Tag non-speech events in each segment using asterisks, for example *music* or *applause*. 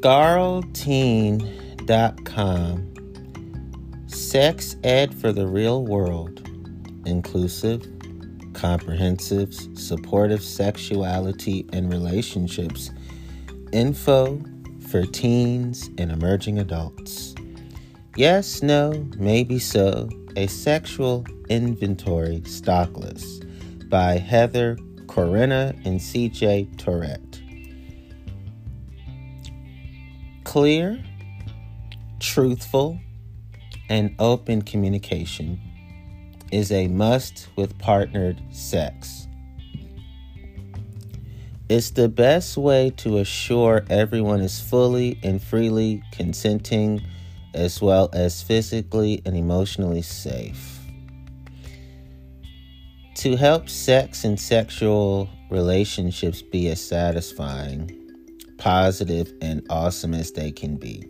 scarleteen.com Sex Ed for the Real World Inclusive, Comprehensive, Supportive Sexuality and Relationships Info for Teens and Emerging Adults. Yes, no, maybe so. A Sexual Inventory Stocklist by Heather Corinna and CJ Turett. Clear, truthful, and open communication is a must with partnered sex. It's the best way to assure everyone is fully and freely consenting, as well as physically and emotionally safe. To help sex and sexual relationships be as satisfying, positive, and awesome as they can be.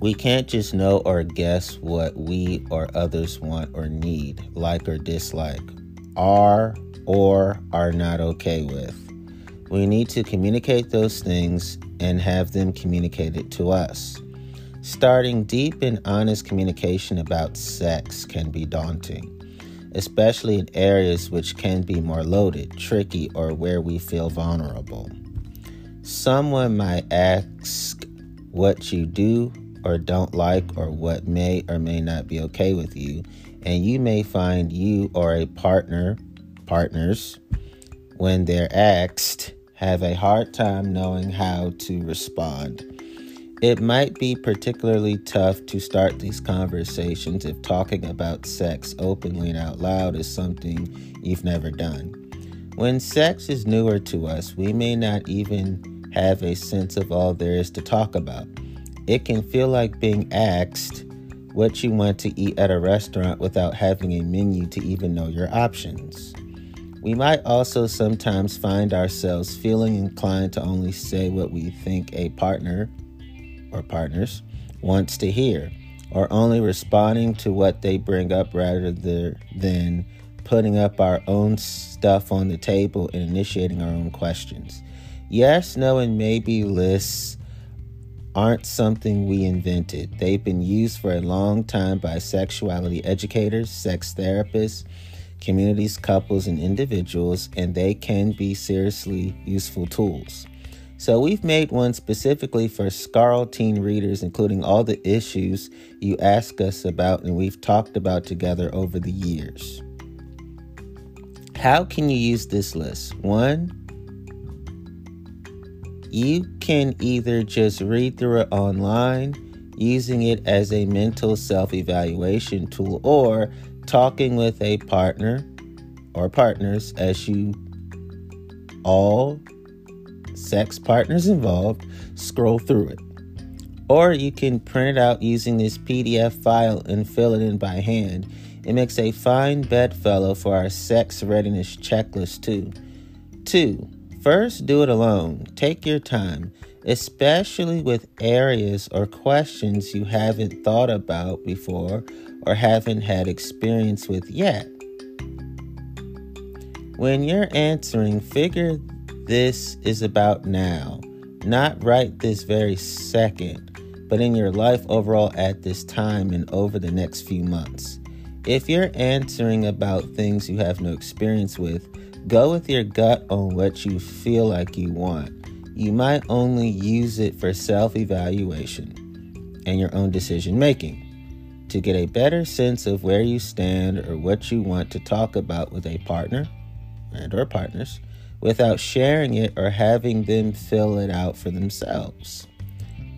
We can't just know or guess what we or others want or need, like or dislike, are or are not okay with. We need to communicate those things and have them communicated to us. Starting deep and honest communication about sex can be daunting, especially in areas which can be more loaded, tricky, or where we feel vulnerable. Someone might ask what you do or don't like, or what may or may not be okay with you, and you may find you or a partner, partners, when they're asked, have a hard time knowing how to respond. It might be particularly tough to start these conversations if talking about sex openly and out loud is something you've never done. When sex is newer to us, we may not even have a sense of all there is to talk about. It can feel like being asked what you want to eat at a restaurant without having a menu to even know your options. We might also sometimes find ourselves feeling inclined to only say what we think a partner or partners wants to hear, or only responding to what they bring up rather than putting up our own stuff on the table and initiating our own questions. Yes, no, and maybe lists aren't something we invented. They've been used for a long time by sexuality educators, sex therapists, communities, couples, and individuals, and they can be seriously useful tools. So, we've made one specifically for Scarleteen readers, including all the issues you ask us about and we've talked about together over the years. How can you use this list? One, you can either just read through it online, using it as a mental self evaluation tool, or talking with a partner or partners as you all sex partners involved scroll through it. Or you can print it out using this PDF file and fill it in by hand. It makes a fine bedfellow for our sex readiness checklist, too. Two, First, do it alone. Take your time, especially with areas or questions you haven't thought about before or haven't had experience with yet. When you're answering, figure this is about now, not right this very second, but in your life overall at this time and over the next few months. If you're answering about things you have no experience with, Go with your gut on what you feel like you want. You might only use it for self evaluation and your own decision making to get a better sense of where you stand or what you want to talk about with a partner and or partners without sharing it or having them fill it out for themselves.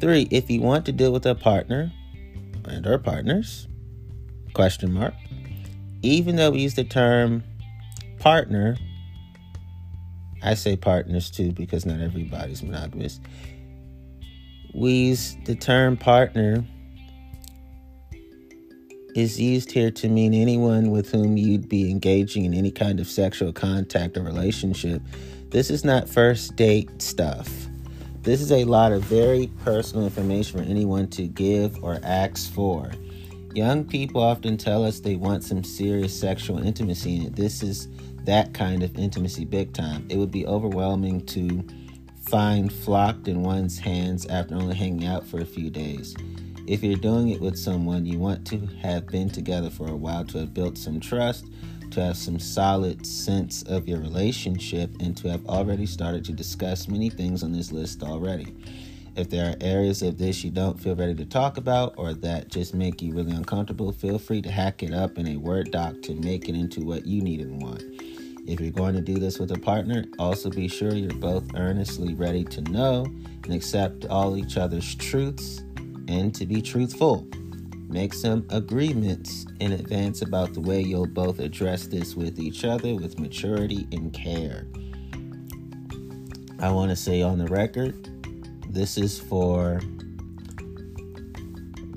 3. If you want to deal with a partner and or partners, question mark. Even though we use the term partner I say partners too because not everybody's monogamous. We use the term partner is used here to mean anyone with whom you'd be engaging in any kind of sexual contact or relationship. This is not first date stuff. This is a lot of very personal information for anyone to give or ask for. Young people often tell us they want some serious sexual intimacy, and this is that kind of intimacy big time. It would be overwhelming to find flocked in one's hands after only hanging out for a few days. If you're doing it with someone, you want to have been together for a while to have built some trust, to have some solid sense of your relationship, and to have already started to discuss many things on this list already. If there are areas of this you don't feel ready to talk about or that just make you really uncomfortable, feel free to hack it up in a Word doc to make it into what you need and want. If you're going to do this with a partner, also be sure you're both earnestly ready to know and accept all each other's truths and to be truthful. Make some agreements in advance about the way you'll both address this with each other with maturity and care. I want to say on the record, this is for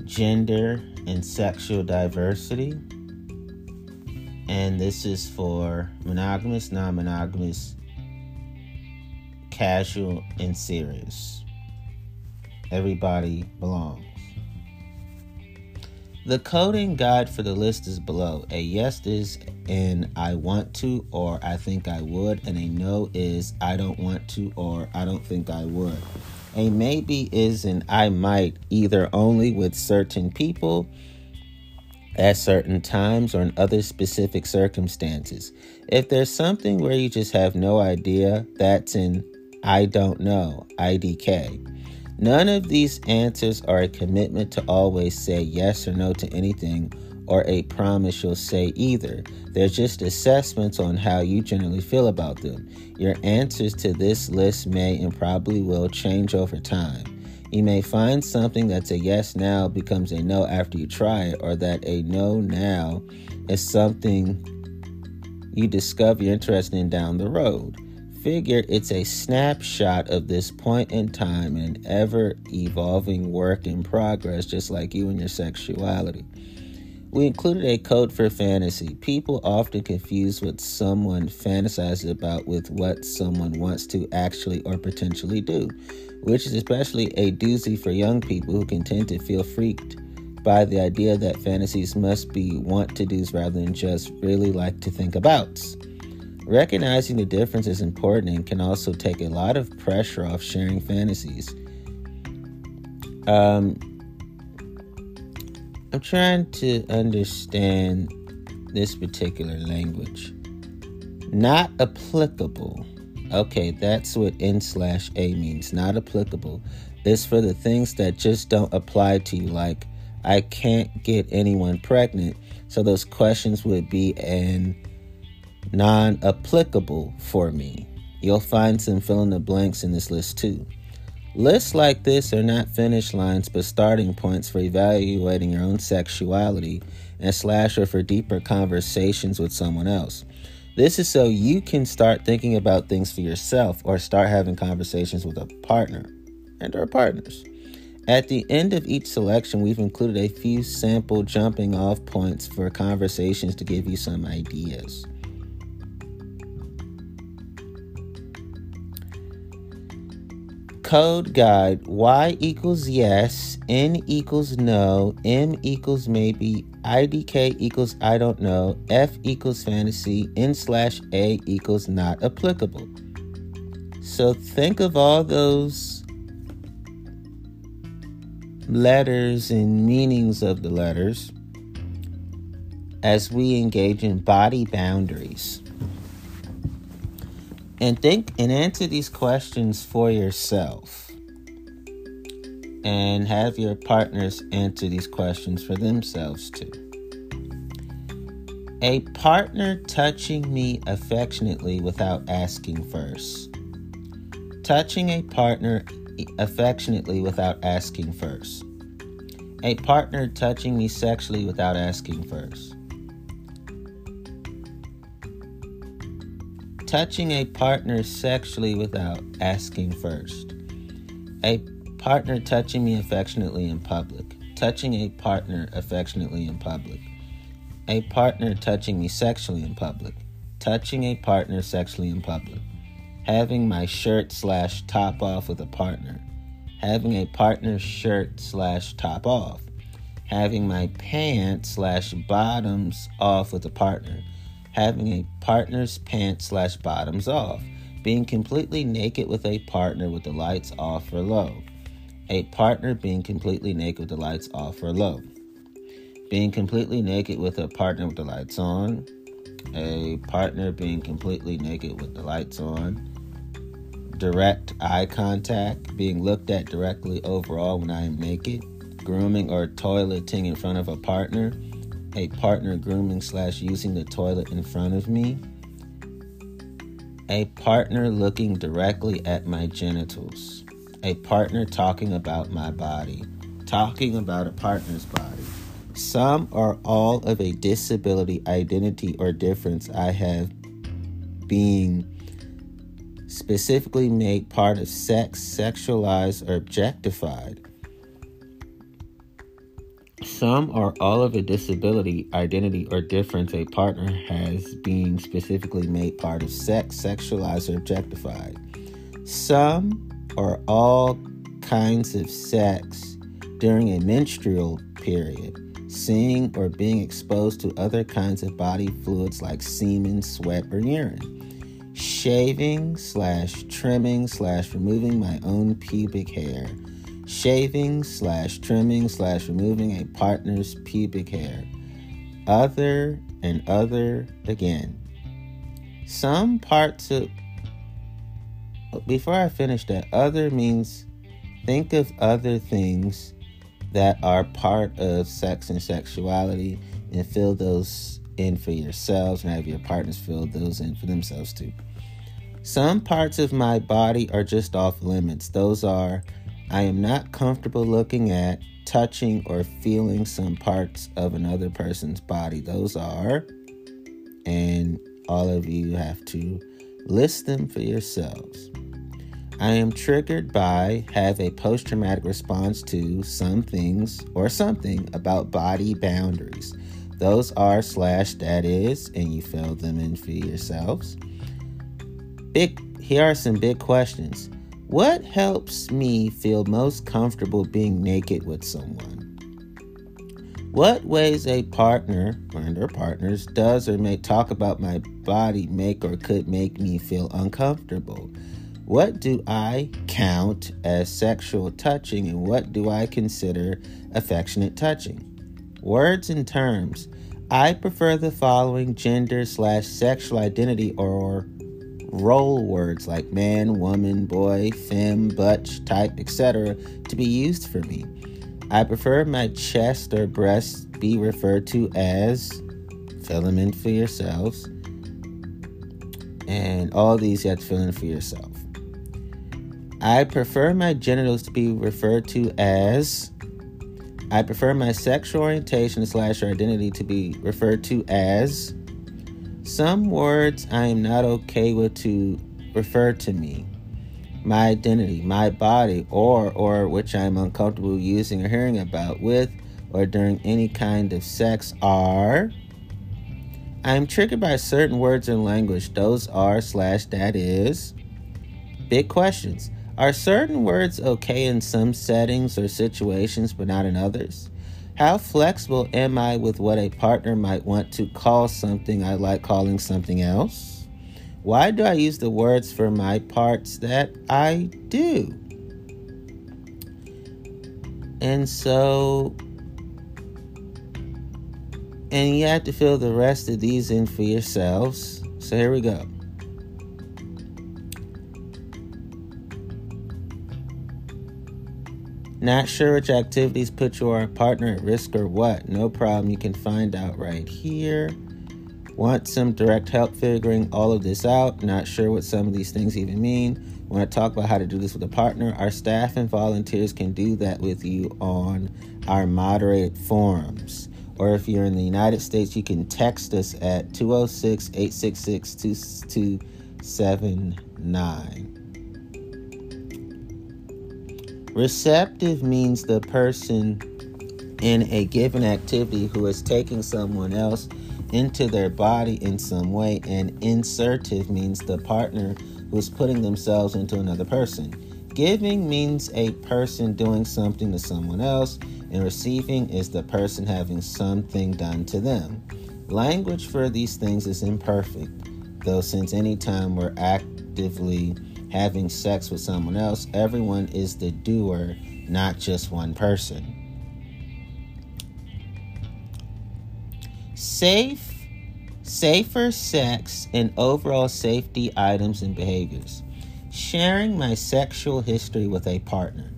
gender and sexual diversity. And this is for monogamous, non monogamous, casual, and serious. Everybody belongs. The coding guide for the list is below. A yes is an I want to or I think I would, and a no is I don't want to or I don't think I would. A maybe is an I might, either only with certain people at certain times or in other specific circumstances. If there's something where you just have no idea, that's an I don't know, IDK. None of these answers are a commitment to always say yes or no to anything or a promise you'll say either. They're just assessments on how you generally feel about them. Your answers to this list may and probably will change over time. You may find something that's a yes now becomes a no after you try it, or that a no now is something you discover you're interested in down the road. Figure it's a snapshot of this point in time and ever evolving work in progress, just like you and your sexuality. We included a code for fantasy. People often confuse what someone fantasizes about with what someone wants to actually or potentially do, which is especially a doozy for young people who can tend to feel freaked by the idea that fantasies must be want to do's rather than just really like to think about. Recognizing the difference is important and can also take a lot of pressure off sharing fantasies. Um, I'm trying to understand this particular language. Not applicable. Okay, that's what N slash A means. Not applicable. It's for the things that just don't apply to you, like I can't get anyone pregnant. So those questions would be an non applicable for me. You'll find some fill in the blanks in this list too. Lists like this are not finish lines but starting points for evaluating your own sexuality and slash or for deeper conversations with someone else. This is so you can start thinking about things for yourself or start having conversations with a partner and or partners. At the end of each selection, we've included a few sample jumping off points for conversations to give you some ideas. Code guide Y equals yes, N equals no, M equals maybe, IDK equals I don't know, F equals fantasy, N slash A equals not applicable. So think of all those letters and meanings of the letters as we engage in body boundaries and think and answer these questions for yourself and have your partners answer these questions for themselves too. A partner touching me affectionately without asking first. Touching a partner affectionately without asking first. A partner touching me sexually without asking first. Touching a partner sexually without asking first. A partner touching me affectionately in public. Touching a partner affectionately in public. A partner touching me sexually in public. Touching a partner sexually in public. Having my shirt slash top off with a partner. Having a partner shirt slash top off. Having my pants slash bottoms off with a partner having a partner's pants slash bottoms off, Being completely naked with a partner with the lights off or low. A partner being completely naked with the lights off or low. Being completely naked with a partner with the lights on. A partner being completely naked with the lights on. Direct eye contact, being looked at directly overall when I am naked. Grooming or toileting in front of a partner. A partner grooming slash using the toilet in front of me. A partner looking directly at my genitals. A partner talking about my body. Talking about a partner's body. Some or all of a disability, identity, or difference I have being specifically made part of sex, sexualized, or objectified. Some or all of a disability, identity, or difference a partner has being specifically made part of sex, sexualized, or objectified. Some or all kinds of sex during a menstrual period seeing or being exposed to other kinds of body fluids like semen, sweat, or urine, shaving slash trimming slash removing my own pubic hair, shaving slash trimming slash removing a partner's pubic hair, other and other again. Some parts of before I finish that, other means think of other things that are part of sex and sexuality and fill those in for yourselves and have your partners fill those in for themselves too. Some parts of my body are just off limits. Those are I am not comfortable looking at, touching, or feeling some parts of another person's body. Those are, and all of you have to list them for yourselves. I am triggered by, have a post traumatic response to some things or something about body boundaries. Those are slash that is, and you fill them in for yourselves. Big here are some big questions. What helps me feel most comfortable being naked with someone? What ways a partner and or partners does or may talk about my body make or could make me feel uncomfortable? What do I count as sexual touching and what do I consider affectionate touching? Words and terms. I prefer the following gender slash sexual identity or role words like man, woman, boy, femme, butch, type, etc. to be used for me. I prefer my chest or breasts be referred to as, fill them in for yourselves. And all these you have to fill in for yourself. I prefer my genitals to be referred to as. I prefer my sexual orientation slash identity to be referred to as. Some words I am not okay with to refer to me. My identity, my body, or or which I am uncomfortable using or hearing about with or during any kind of sex are. I am triggered by certain words and language. Those are slash that is. Big questions. Are certain words okay in some settings or situations but not in others? How flexible am I with what a partner might want to call something I like calling something else? Why do I use the words for my parts that I do? And so, and you have to fill the rest of these in for yourselves. So here we go. Not sure which activities put your partner at risk or what? No problem, you can find out right here. Want some direct help figuring all of this out? Not sure what some of these things even mean? Want to talk about how to do this with a partner? Our staff and volunteers can do that with you on our moderated forums. Or if you're in the United States, you can text us at 206 866 2279. Receptive means the person in a given activity who is taking someone else into their body in some way, and insertive means the partner who's putting themselves into another person. Giving means a person doing something to someone else, and receiving is the person having something done to them. Language for these things is imperfect, though, since any time we're actively having sex with someone else, everyone is the doer, not just one person. Safe, safer sex and overall safety items and behaviors. Sharing my sexual history with a partner.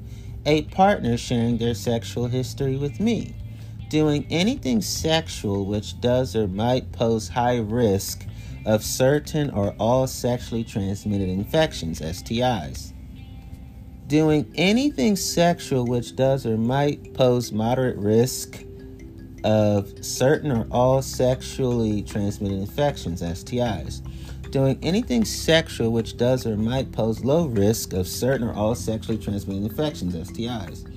A partner sharing their sexual history with me. Doing anything sexual which does or might pose high risk of certain or all sexually transmitted infections, STIs. Doing anything sexual which does or might pose moderate risk of certain or all sexually transmitted infections, STIs. Doing anything sexual which does or might pose low risk of certain or all sexually transmitted infections, STIs.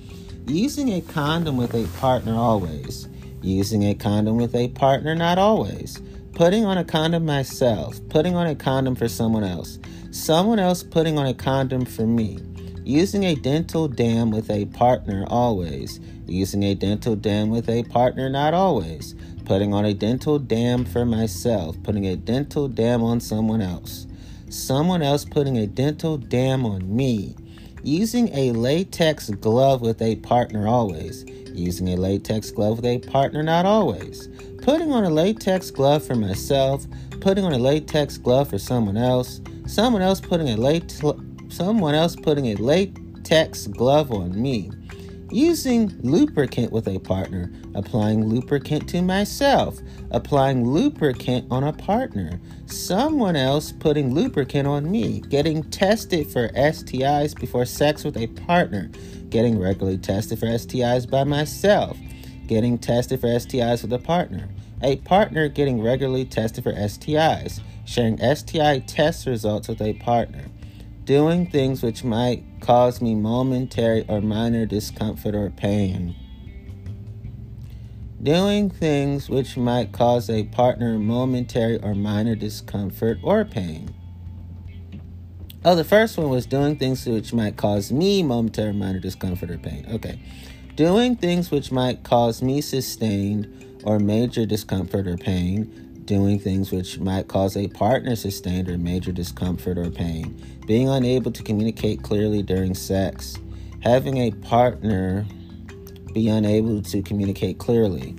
Using a condom with a partner always. Using a condom with a partner not always putting on a condom myself, putting on a condom for someone else, someone else putting on a condom for me, using a dental dam with a partner always, using a dental dam with a partner not always, putting on a dental dam for myself, putting a dental dam on someone else, someone else putting a dental dam on me, using a latex glove with a partner always, using a latex glove with a partner not always putting on a latex glove for myself, putting on a latex glove for someone else, someone else putting a late someone else putting a latex glove on me, using lubricant with a partner, applying lubricant to myself, applying lubricant on a partner, someone else putting lubricant on me, getting tested for STIs before sex with a partner, getting regularly tested for STIs by myself, getting tested for STIs with a partner, a partner getting regularly tested for STIs, sharing STI test results with a partner, doing things which might cause me momentary or minor discomfort or pain. Doing things which might cause a partner momentary or minor discomfort or pain. Oh, the first one was doing things which might cause me momentary or minor discomfort or pain. Okay. Doing things which might cause me sustained or major discomfort or pain, doing things which might cause a partner sustained or major discomfort or pain, being unable to communicate clearly during sex, having a partner be unable to communicate clearly,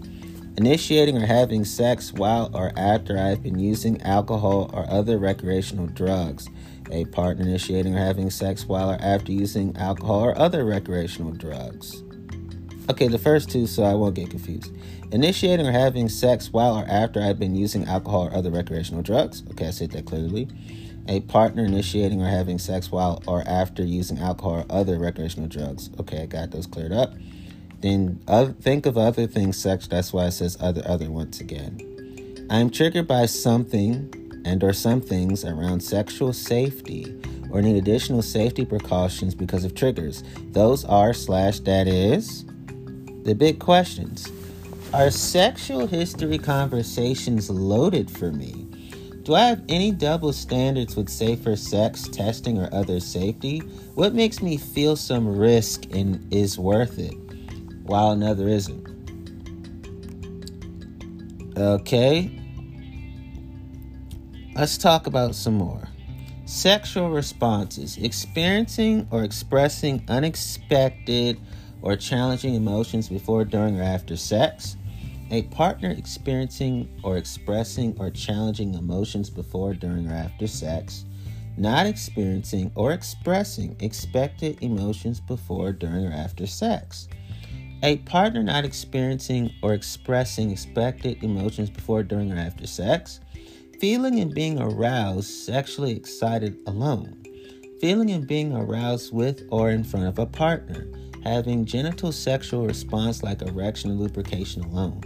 initiating or having sex while or after I've been using alcohol or other recreational drugs, a partner initiating or having sex while or after using alcohol or other recreational drugs. Okay, the first two, so I won't get confused. Initiating or having sex while or after I've been using alcohol or other recreational drugs. Okay, I said that clearly. A partner initiating or having sex while or after using alcohol or other recreational drugs. Okay, I got those cleared up. Then uh, think of other things sex. That's why it says other other once again. I am triggered by something and or some things around sexual safety or need additional safety precautions because of triggers. Those are slash that is the big questions. Are sexual history conversations loaded for me? Do I have any double standards with safer sex testing or other safety? What makes me feel some risk and is worth it, while another isn't? Okay, let's talk about some more. Sexual responses, experiencing or expressing unexpected or challenging emotions before, during, or after sex. A partner experiencing or expressing or challenging emotions before, during, or after sex. Not experiencing or expressing expected emotions before, during, or after sex. A partner not experiencing or expressing expected emotions before, during, or after sex. Feeling and being aroused, sexually excited alone. Feeling and being aroused with or in front of a partner having genital sexual response like erection or lubrication alone.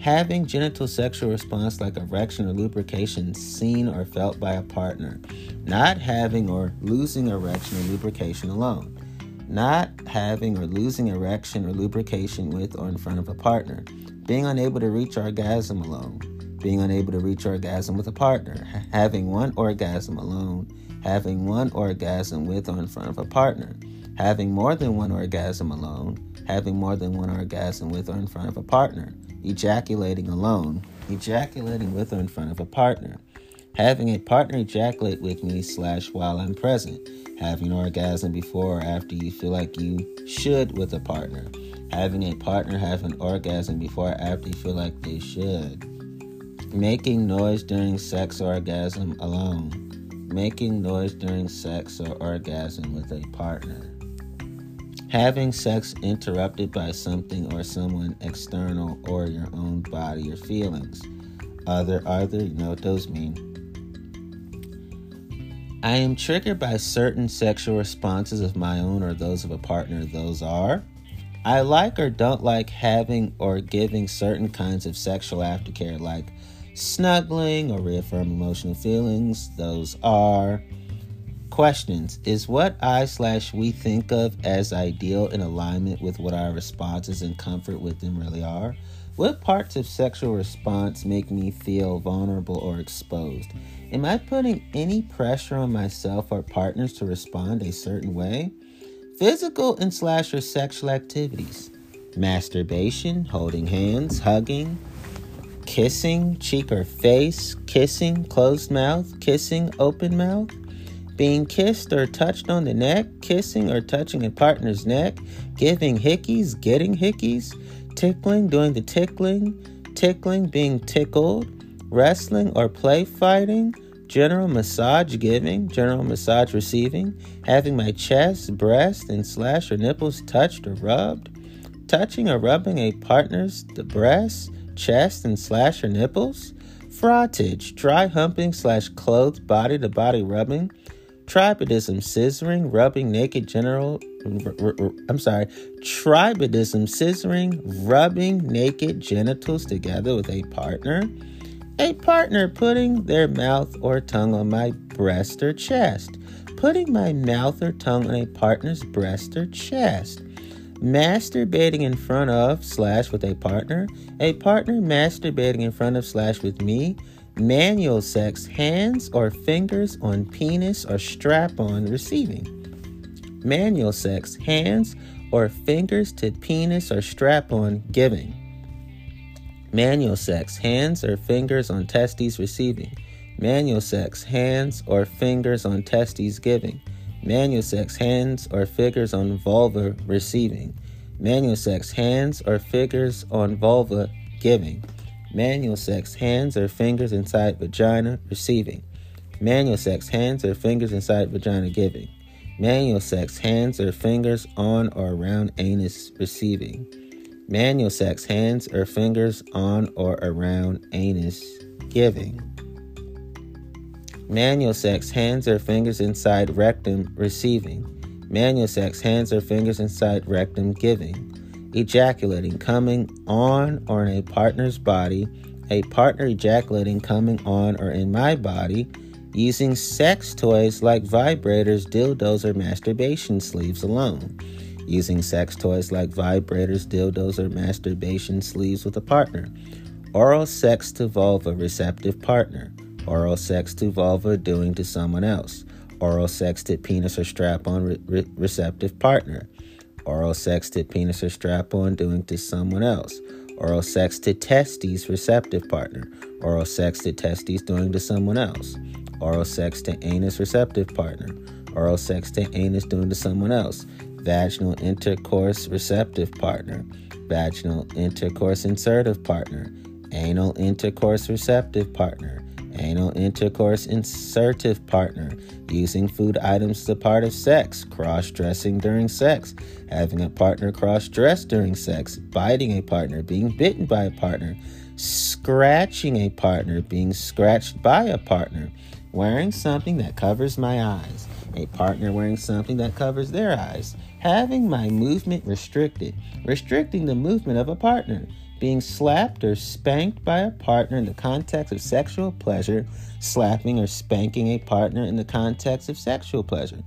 Having genital sexual response like erection or lubrication seen or felt by a partner. Not having or losing erection or lubrication alone. Not having or losing erection or lubrication with or in front of a partner. Being unable to reach orgasm alone. Being unable to reach orgasm with a partner. Having one orgasm alone. Having one orgasm with or in front of a partner having more than one orgasm alone, having more than one orgasm with or in front of a partner, ejaculating alone, ejaculating with or in front of a partner, having a partner ejaculate with me slash while I'm present, having an orgasm before or after you feel like you should with a partner, having a partner have an orgasm before or after you feel like they should, making noise during sex or orgasm alone, making noise during sex or orgasm with a partner. Having sex interrupted by something or someone external or your own body or feelings. Other, other, you know what those mean. I am triggered by certain sexual responses of my own or those of a partner. Those are I like or don't like having or giving certain kinds of sexual aftercare, like snuggling or reaffirm emotional feelings. Those are Questions Is what I slash we think of as ideal in alignment with what our responses and comfort with them really are? What parts of sexual response make me feel vulnerable or exposed? Am I putting any pressure on myself or partners to respond a certain way? Physical and slash or sexual activities. Masturbation, holding hands, hugging, kissing, cheek or face, kissing, closed mouth, kissing, open mouth being kissed or touched on the neck, kissing or touching a partner's neck, giving hickeys, getting hickeys, tickling, doing the tickling, tickling, being tickled, wrestling or play fighting, general massage giving, general massage receiving, having my chest, breast, and slash or nipples touched or rubbed, touching or rubbing a partner's the breast, chest, and slash or nipples, frottage, dry humping slash clothed body to body rubbing, tribadism, scissoring, rubbing naked general. I'm sorry, tribadism, scissoring, rubbing naked genitals together with a partner. A partner putting their mouth or tongue on my breast or chest. Putting my mouth or tongue on a partner's breast or chest. Masturbating in front of slash with a partner. A partner masturbating in front of slash with me Manual sex, hands or fingers on penis or strap on receiving. Manual sex, hands or fingers to penis or strap on giving. Manual sex, hands or fingers on testes receiving. Manual sex, hands or fingers on testes giving. Manual sex, hands or fingers on vulva receiving. Manual sex, hands or fingers on vulva giving. Manual sex, hands or fingers inside vagina, receiving. Manual sex, hands or fingers inside vagina, giving. Manual sex, hands or fingers on or around anus, receiving. Manual sex, hands or fingers on or around anus, giving. Manual sex, hands or fingers inside rectum, receiving. Manual sex, hands or fingers inside rectum, giving ejaculating coming on or in a partner's body, a partner ejaculating coming on or in my body, using sex toys like vibrators, dildos, or masturbation sleeves alone, using sex toys like vibrators, dildos, or masturbation sleeves with a partner, oral sex to vulva, receptive partner, oral sex to vulva doing to someone else, oral sex to penis or strap on re- re- receptive partner Oral sex to penis or strap on doing to someone else. Oral sex to testes receptive partner. Oral sex to testes doing to someone else. Oral sex to anus receptive partner. Oral sex to anus doing to someone else. Vaginal intercourse receptive partner. Vaginal intercourse insertive partner. Anal intercourse receptive partner anal intercourse insertive partner, using food items as a part of sex, cross dressing during sex, having a partner cross dress during sex, biting a partner, being bitten by a partner, scratching a partner, being scratched by a partner, wearing something that covers my eyes, a partner wearing something that covers their eyes, having my movement restricted, restricting the movement of a partner being slapped or spanked by a partner in the context of sexual pleasure, slapping or spanking a partner in the context of sexual pleasure,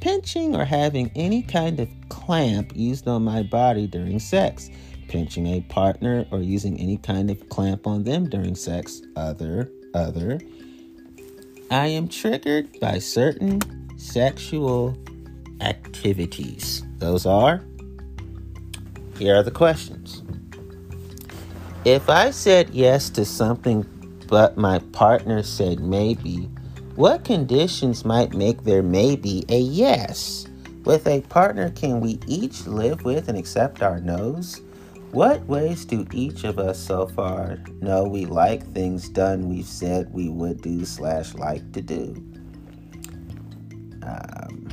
pinching or having any kind of clamp used on my body during sex, pinching a partner or using any kind of clamp on them during sex, other, other. I am triggered by certain sexual activities. Those are, here are the questions. If I said yes to something but my partner said maybe, what conditions might make their maybe a yes? With a partner, can we each live with and accept our no's? What ways do each of us so far know we like things done we've said we would do slash like to do? Um,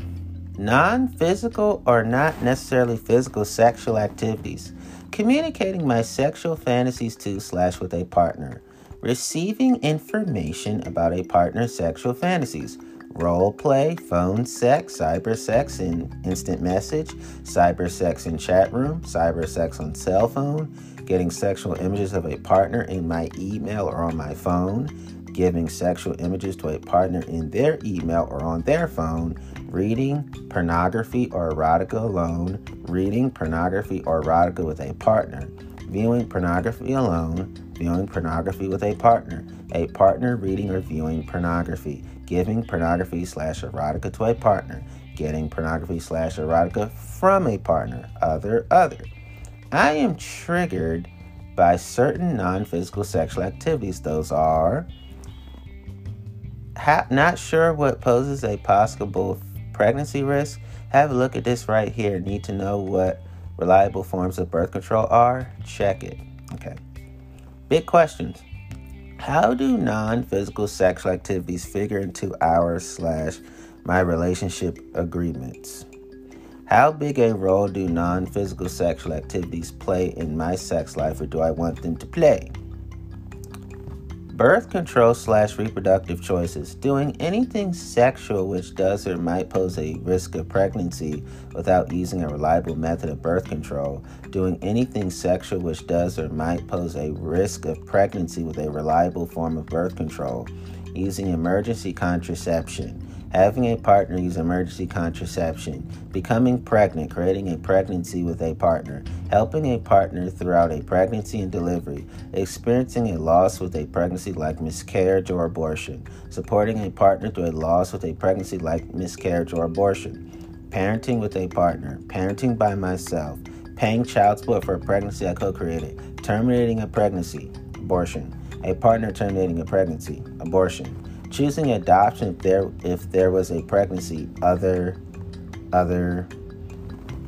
non physical or not necessarily physical sexual activities. Communicating my sexual fantasies to slash with a partner receiving information about a partner's sexual fantasies. Role play, phone sex, cyber sex in instant message, cyber sex in chat room, cyber sex on cell phone, getting sexual images of a partner in my email or on my phone, giving sexual images to a partner in their email or on their phone, reading pornography or erotica alone, reading pornography or erotica with a partner, viewing pornography alone, viewing pornography with a partner, a partner reading or viewing pornography, giving pornography slash erotica to a partner, getting pornography slash erotica from a partner, other, other. I am triggered by certain non physical sexual activities. Those are ha- not sure what poses a possible pregnancy risk. Have a look at this right here. Need to know what reliable forms of birth control are? Check it. Okay. Big questions. How do non-physical sexual activities figure into our slash my relationship agreements? How big a role do non-physical sexual activities play in my sex life or do I want them to play? Birth control slash reproductive choices. Doing anything sexual which does or might pose a risk of pregnancy without using a reliable method of birth control. Doing anything sexual which does or might pose a risk of pregnancy with a reliable form of birth control. Using emergency contraception having a partner use emergency contraception, becoming pregnant, creating a pregnancy with a partner, helping a partner throughout a pregnancy and delivery, experiencing a loss with a pregnancy like miscarriage or abortion, supporting a partner through a loss with a pregnancy like miscarriage or abortion, parenting with a partner, parenting by myself, paying child support for a pregnancy I co created, terminating a pregnancy, abortion, a partner terminating a pregnancy, abortion choosing adoption if there if there was a pregnancy. Other other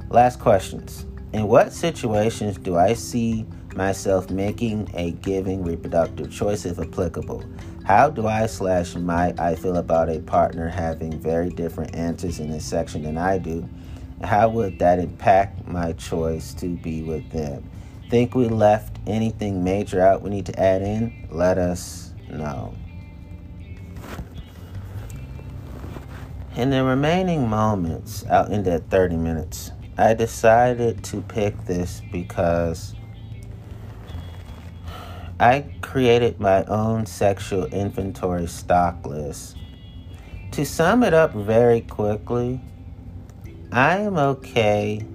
last questions. In what situations do i see myself making a giving reproductive choice if applicable? How do i slash might i feel about a partner having very different answers in this section than i do? How would that impact my choice to be with them? Think we left anything major out we need to add in? Let us know In the remaining moments, out in that 30 minutes, I decided to pick this because I created my own sexual inventory stock list. To sum it up very quickly, I am okay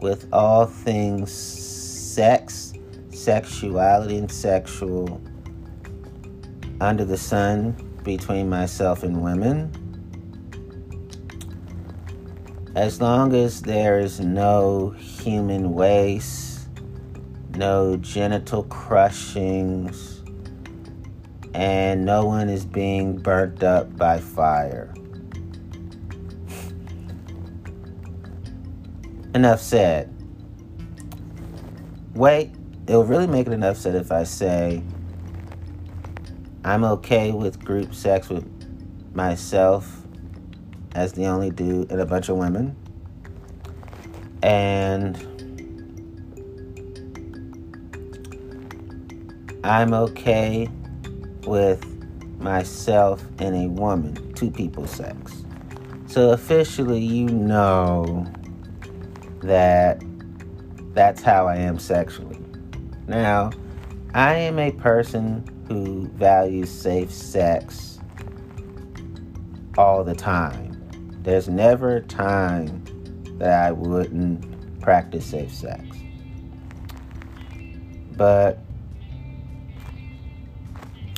with all things sex, sexuality, and sexual under the sun between myself and women as long as there is no human waste, no genital crushings, and no one is being burnt up by fire. enough said. Wait, it'll really make it enough said if I say I'm okay with group sex with myself as the only dude and a bunch of women. And I'm okay with myself and a woman, two people sex. So officially, you know that that's how I am sexually. Now, I am a person who values safe sex all the time. There's never a time that I wouldn't practice safe sex. But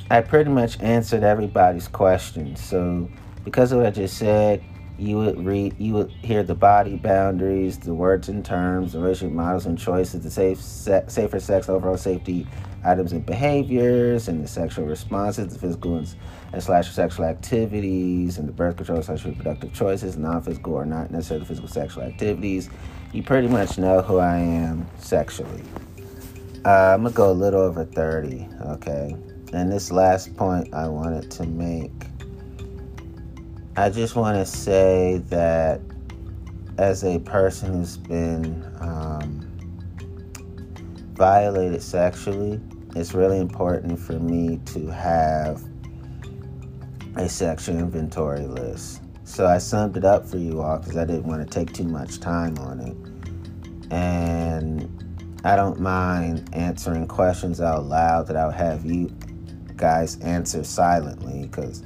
I pretty much answered everybody's questions. So because of what I just said, you would read you would hear the body boundaries, the words and terms, the relationship models and choices, the safe se- safer sex, overall safety, items and behaviors and the sexual responses, the physical and, and slash sexual activities, and the birth control slash reproductive choices, non-physical or not necessarily physical sexual activities. You pretty much know who I am sexually. Uh, I'm gonna go a little over 30, okay? And this last point I wanted to make, I just want to say that as a person who's been um, violated sexually, it's really important for me to have a sexual inventory list. So I summed it up for you all because I didn't want to take too much time on it. And I don't mind answering questions out loud that I'll have you guys answer silently because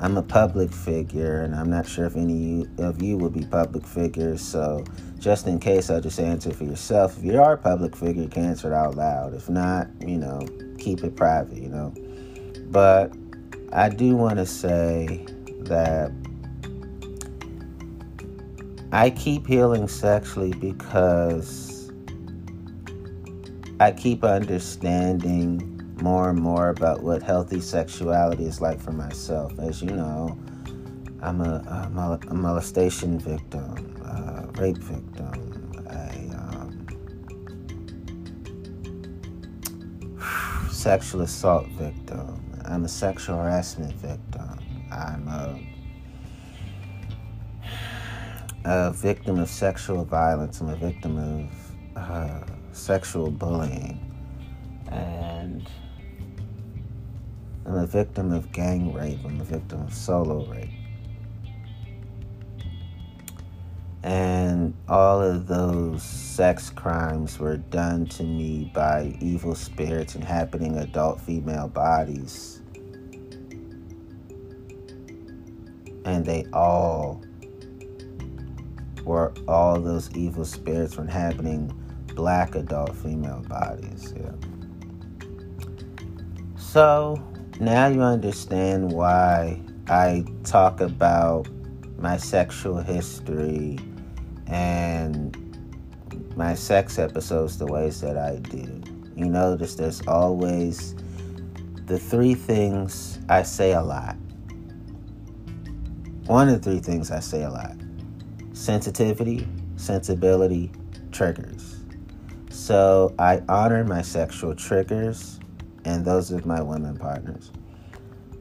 I'm a public figure and I'm not sure if any of you will be public figures. So just in case, I'll just answer for yourself. If you are a public figure, you can answer it out loud. If not, you know, keep it private, you know. But I do want to say that I keep healing sexually because I keep understanding more and more about what healthy sexuality is like for myself. As you know, I'm a, a, a molestation victim a rape victim, a um, *sighs* sexual assault victim. I'm a sexual harassment victim. I'm a, a victim of sexual violence. I'm a victim of uh, sexual bullying. And I'm a victim of gang rape. I'm a victim of solo rape. And all of those sex crimes were done to me by evil spirits inhabiting adult female bodies. And they all were, all those evil spirits were inhabiting black adult female bodies. Yeah. So now you understand why I talk about my sexual history and my sex episodes the ways that I do. You notice there's always the three things I say a lot. One of the three things I say a lot sensitivity, sensibility, triggers. So I honor my sexual triggers, and those are my women partners.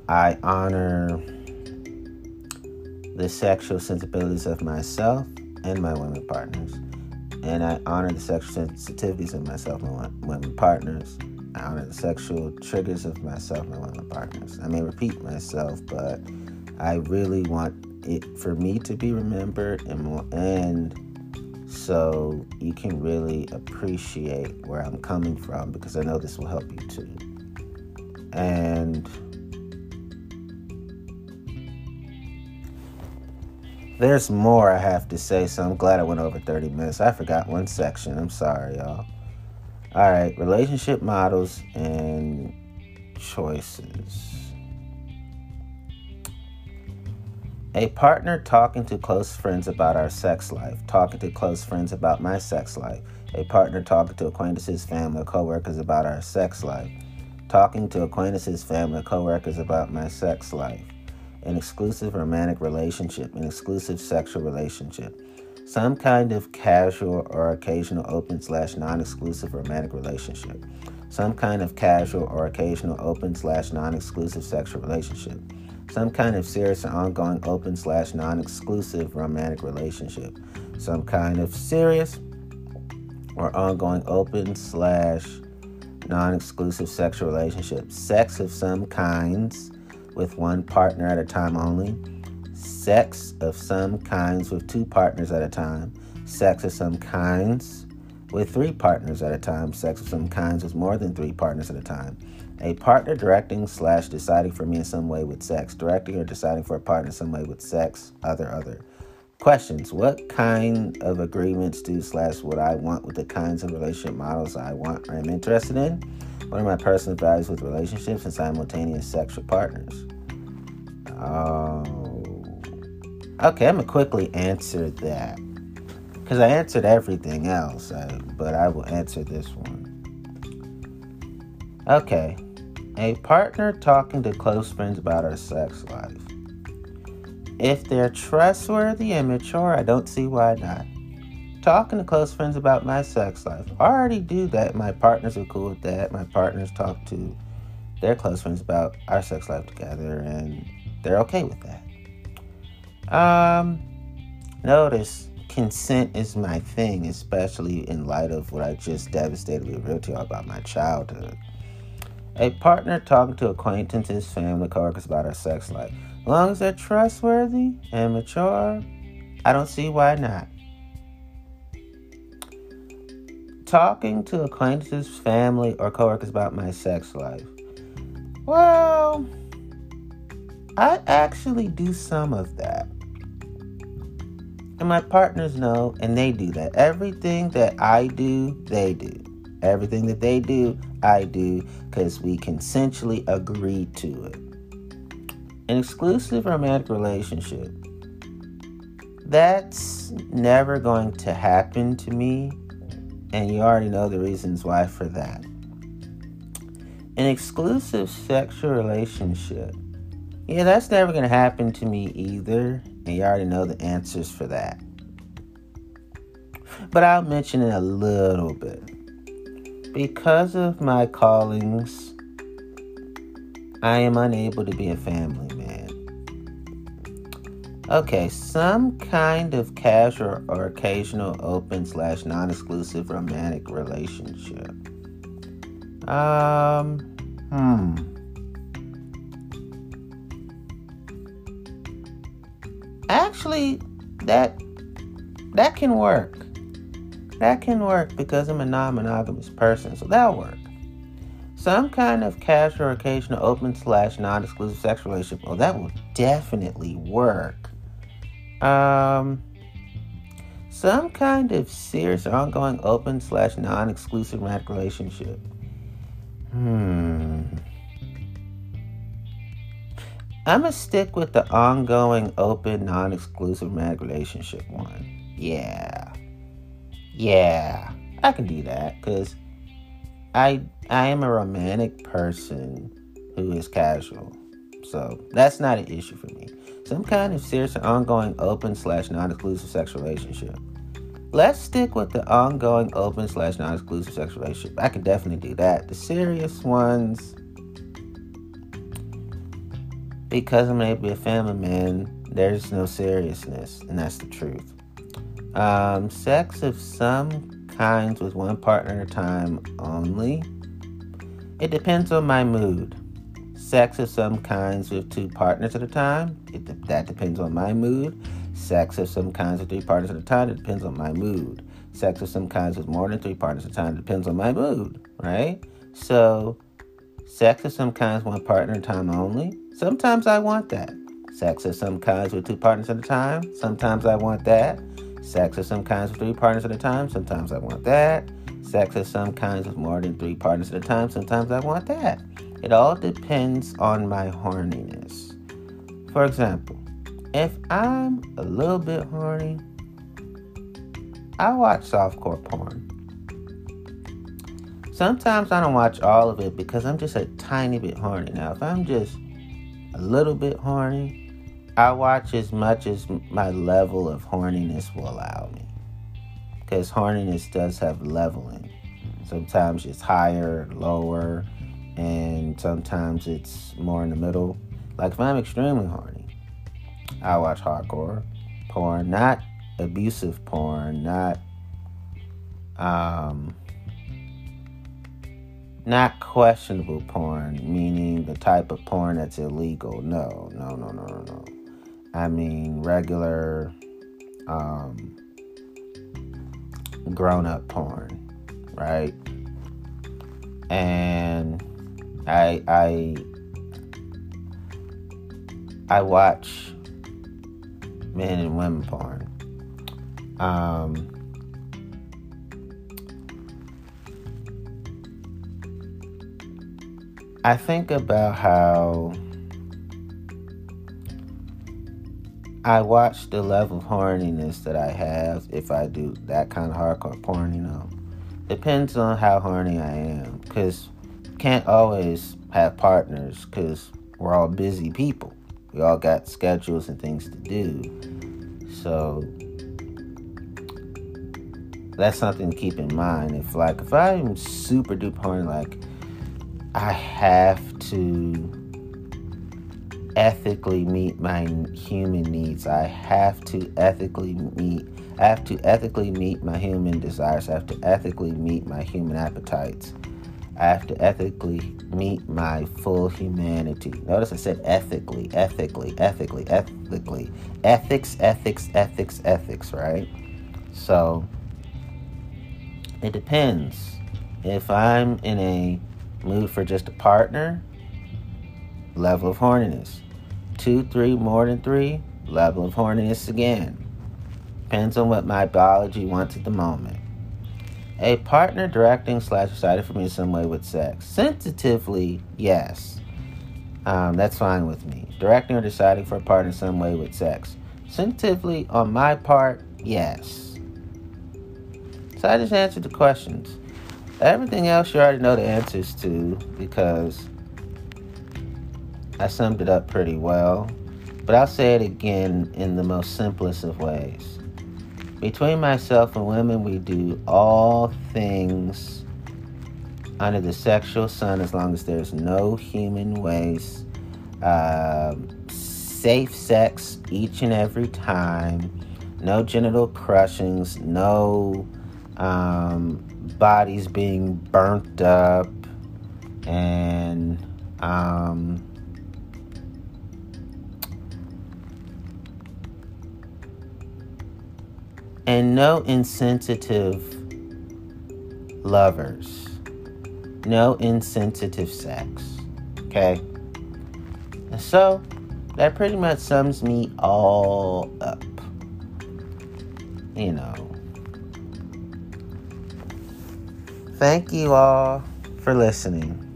I honor the sexual sensibilities of myself and my women partners. And I honor the sexual sensitivities of myself and my women partners. I honor the sexual triggers of myself and my women partners. I may repeat myself, but I really want it for me to be remembered and more and so you can really appreciate where I'm coming from because I know this will help you too. And There's more I have to say, so I'm glad I went over 30 minutes. I forgot one section. I'm sorry, y'all. All right, relationship models and choices. A partner talking to close friends about our sex life, talking to close friends about my sex life. A partner talking to acquaintances, family, or coworkers about our sex life. Talking to acquaintances, family, coworkers about my sex life. An exclusive romantic relationship, an exclusive sexual relationship, some kind of casual or occasional open slash non exclusive romantic relationship, some kind of casual or occasional open slash non exclusive sexual relationship, some kind of serious and ongoing open slash non exclusive romantic relationship, some kind of serious or ongoing open slash non exclusive sexual relationship, sex of some kinds with one partner at a time only, sex of some kinds with two partners at a time, sex of some kinds with three partners at a time, sex of some kinds with more than three partners at a time. A partner directing slash deciding for me in some way with sex, directing or deciding for a partner in some way with sex, other, other. Questions What kind of agreements do slash what I want with the kinds of relationship models I want or am interested in? What are my personal values with relationships and simultaneous sexual partners? Oh. Okay, I'm going to quickly answer that. Because I answered everything else, uh, but I will answer this one. Okay, a partner talking to close friends about our sex life. If they're trustworthy and mature, I don't see why not. Talking to close friends about my sex life. I already do that. My partners are cool with that. My partners talk to their close friends about our sex life together, and they're okay with that. Um, notice consent is my thing, especially in light of what I just devastatedly revealed to y'all about my childhood. A partner talking to acquaintances, family, coworkers about our sex life. As long as they're trustworthy and mature, I don't see why not. Talking to acquaintances, family, or coworkers about my sex life. Well, I actually do some of that. And my partners know, and they do that. Everything that I do, they do. Everything that they do, I do, because we consensually agreed to it an exclusive romantic relationship. That's never going to happen to me, and you already know the reasons why for that. An exclusive sexual relationship. Yeah, that's never going to happen to me either, and you already know the answers for that. But I'll mention it a little bit. Because of my callings, I am unable to be a family Okay, some kind of casual or occasional open slash non exclusive romantic relationship. Um, hmm. Actually, that that can work. That can work because I'm a non-monogamous person, so that'll work. Some kind of casual or occasional open slash non-exclusive sex relationship. Oh, that will definitely work um, some kind of serious ongoing open slash non-exclusive romantic relationship. Hmm. I'm gonna stick with the ongoing open non-exclusive romantic relationship one. Yeah. Yeah. I can do that because I I am a romantic person who is casual. So that's not an issue for me some kind of serious ongoing open slash non-exclusive sexual relationship. Let's stick with the ongoing open slash non-exclusive sexual relationship. I can definitely do that. The serious ones, because I'm able to be a family man, there's no seriousness, and that's the truth. Um, sex of some kinds with one partner at a time only. It depends on my mood sex of some kinds with two partners at a time. It, that depends on my mood. Sex of some kinds with three partners at a time. It depends on my mood. Sex of some kinds with more than three partners at a time. It depends on my mood, right? So, sex of some kinds one partner at a time only. Sometimes I want that. Sex of some kinds with two partners at a time. Sometimes I want that. Sex of some kinds with three partners at a time. Sometimes I want that. Sex of some kinds with more than three partners at a time. Sometimes I want that. It all depends on my horniness. For example, if I'm a little bit horny, I watch softcore porn. Sometimes I don't watch all of it because I'm just a tiny bit horny. Now, if I'm just a little bit horny, I watch as much as my level of horniness will allow me. Because horniness does have leveling. Sometimes it's higher, lower, and sometimes it's more in the middle. Like if I'm extremely horny, I watch hardcore porn, not abusive porn, not um not questionable porn, meaning the type of porn that's illegal. No, no, no, no, no, no. I mean regular um grown up porn, right? And I I I watch men and women porn. Um, I think about how I watch the level of horniness that I have if I do that kind of hardcore porn, you know. Depends on how horny I am. Because can't always have partners because we're all busy people. We all got schedules and things to do. So that's something to keep in mind. If like if I'm super duper horny, like I have to ethically meet my human needs. I have to ethically meet I have to ethically meet my human desires. I have to ethically meet my human appetites. I have to ethically meet my full humanity. Notice I said ethically, ethically, ethically, ethically. Ethics, ethics, ethics, ethics, right? So it depends. If I'm in a mood for just a partner, level of horniness. Two, three, more than three, level of horniness again. Depends on what my biology wants at the moment. A partner directing slash deciding for me in some way with sex. Sensitively, yes. Um, that's fine with me. Directing or deciding for a partner in some way with sex. Sensitively, on my part, yes. So I just answered the questions. Everything else you already know the answers to because I summed it up pretty well. But I'll say it again in the most simplest of ways. Between myself and women, we do all things under the sexual sun as long as there's no human waste. Um, safe sex each and every time. No genital crushings. No um, bodies being burnt up. And. Um, and no insensitive lovers, no insensitive sex. Okay? So, that pretty much sums me all up. You know. Thank you all for listening.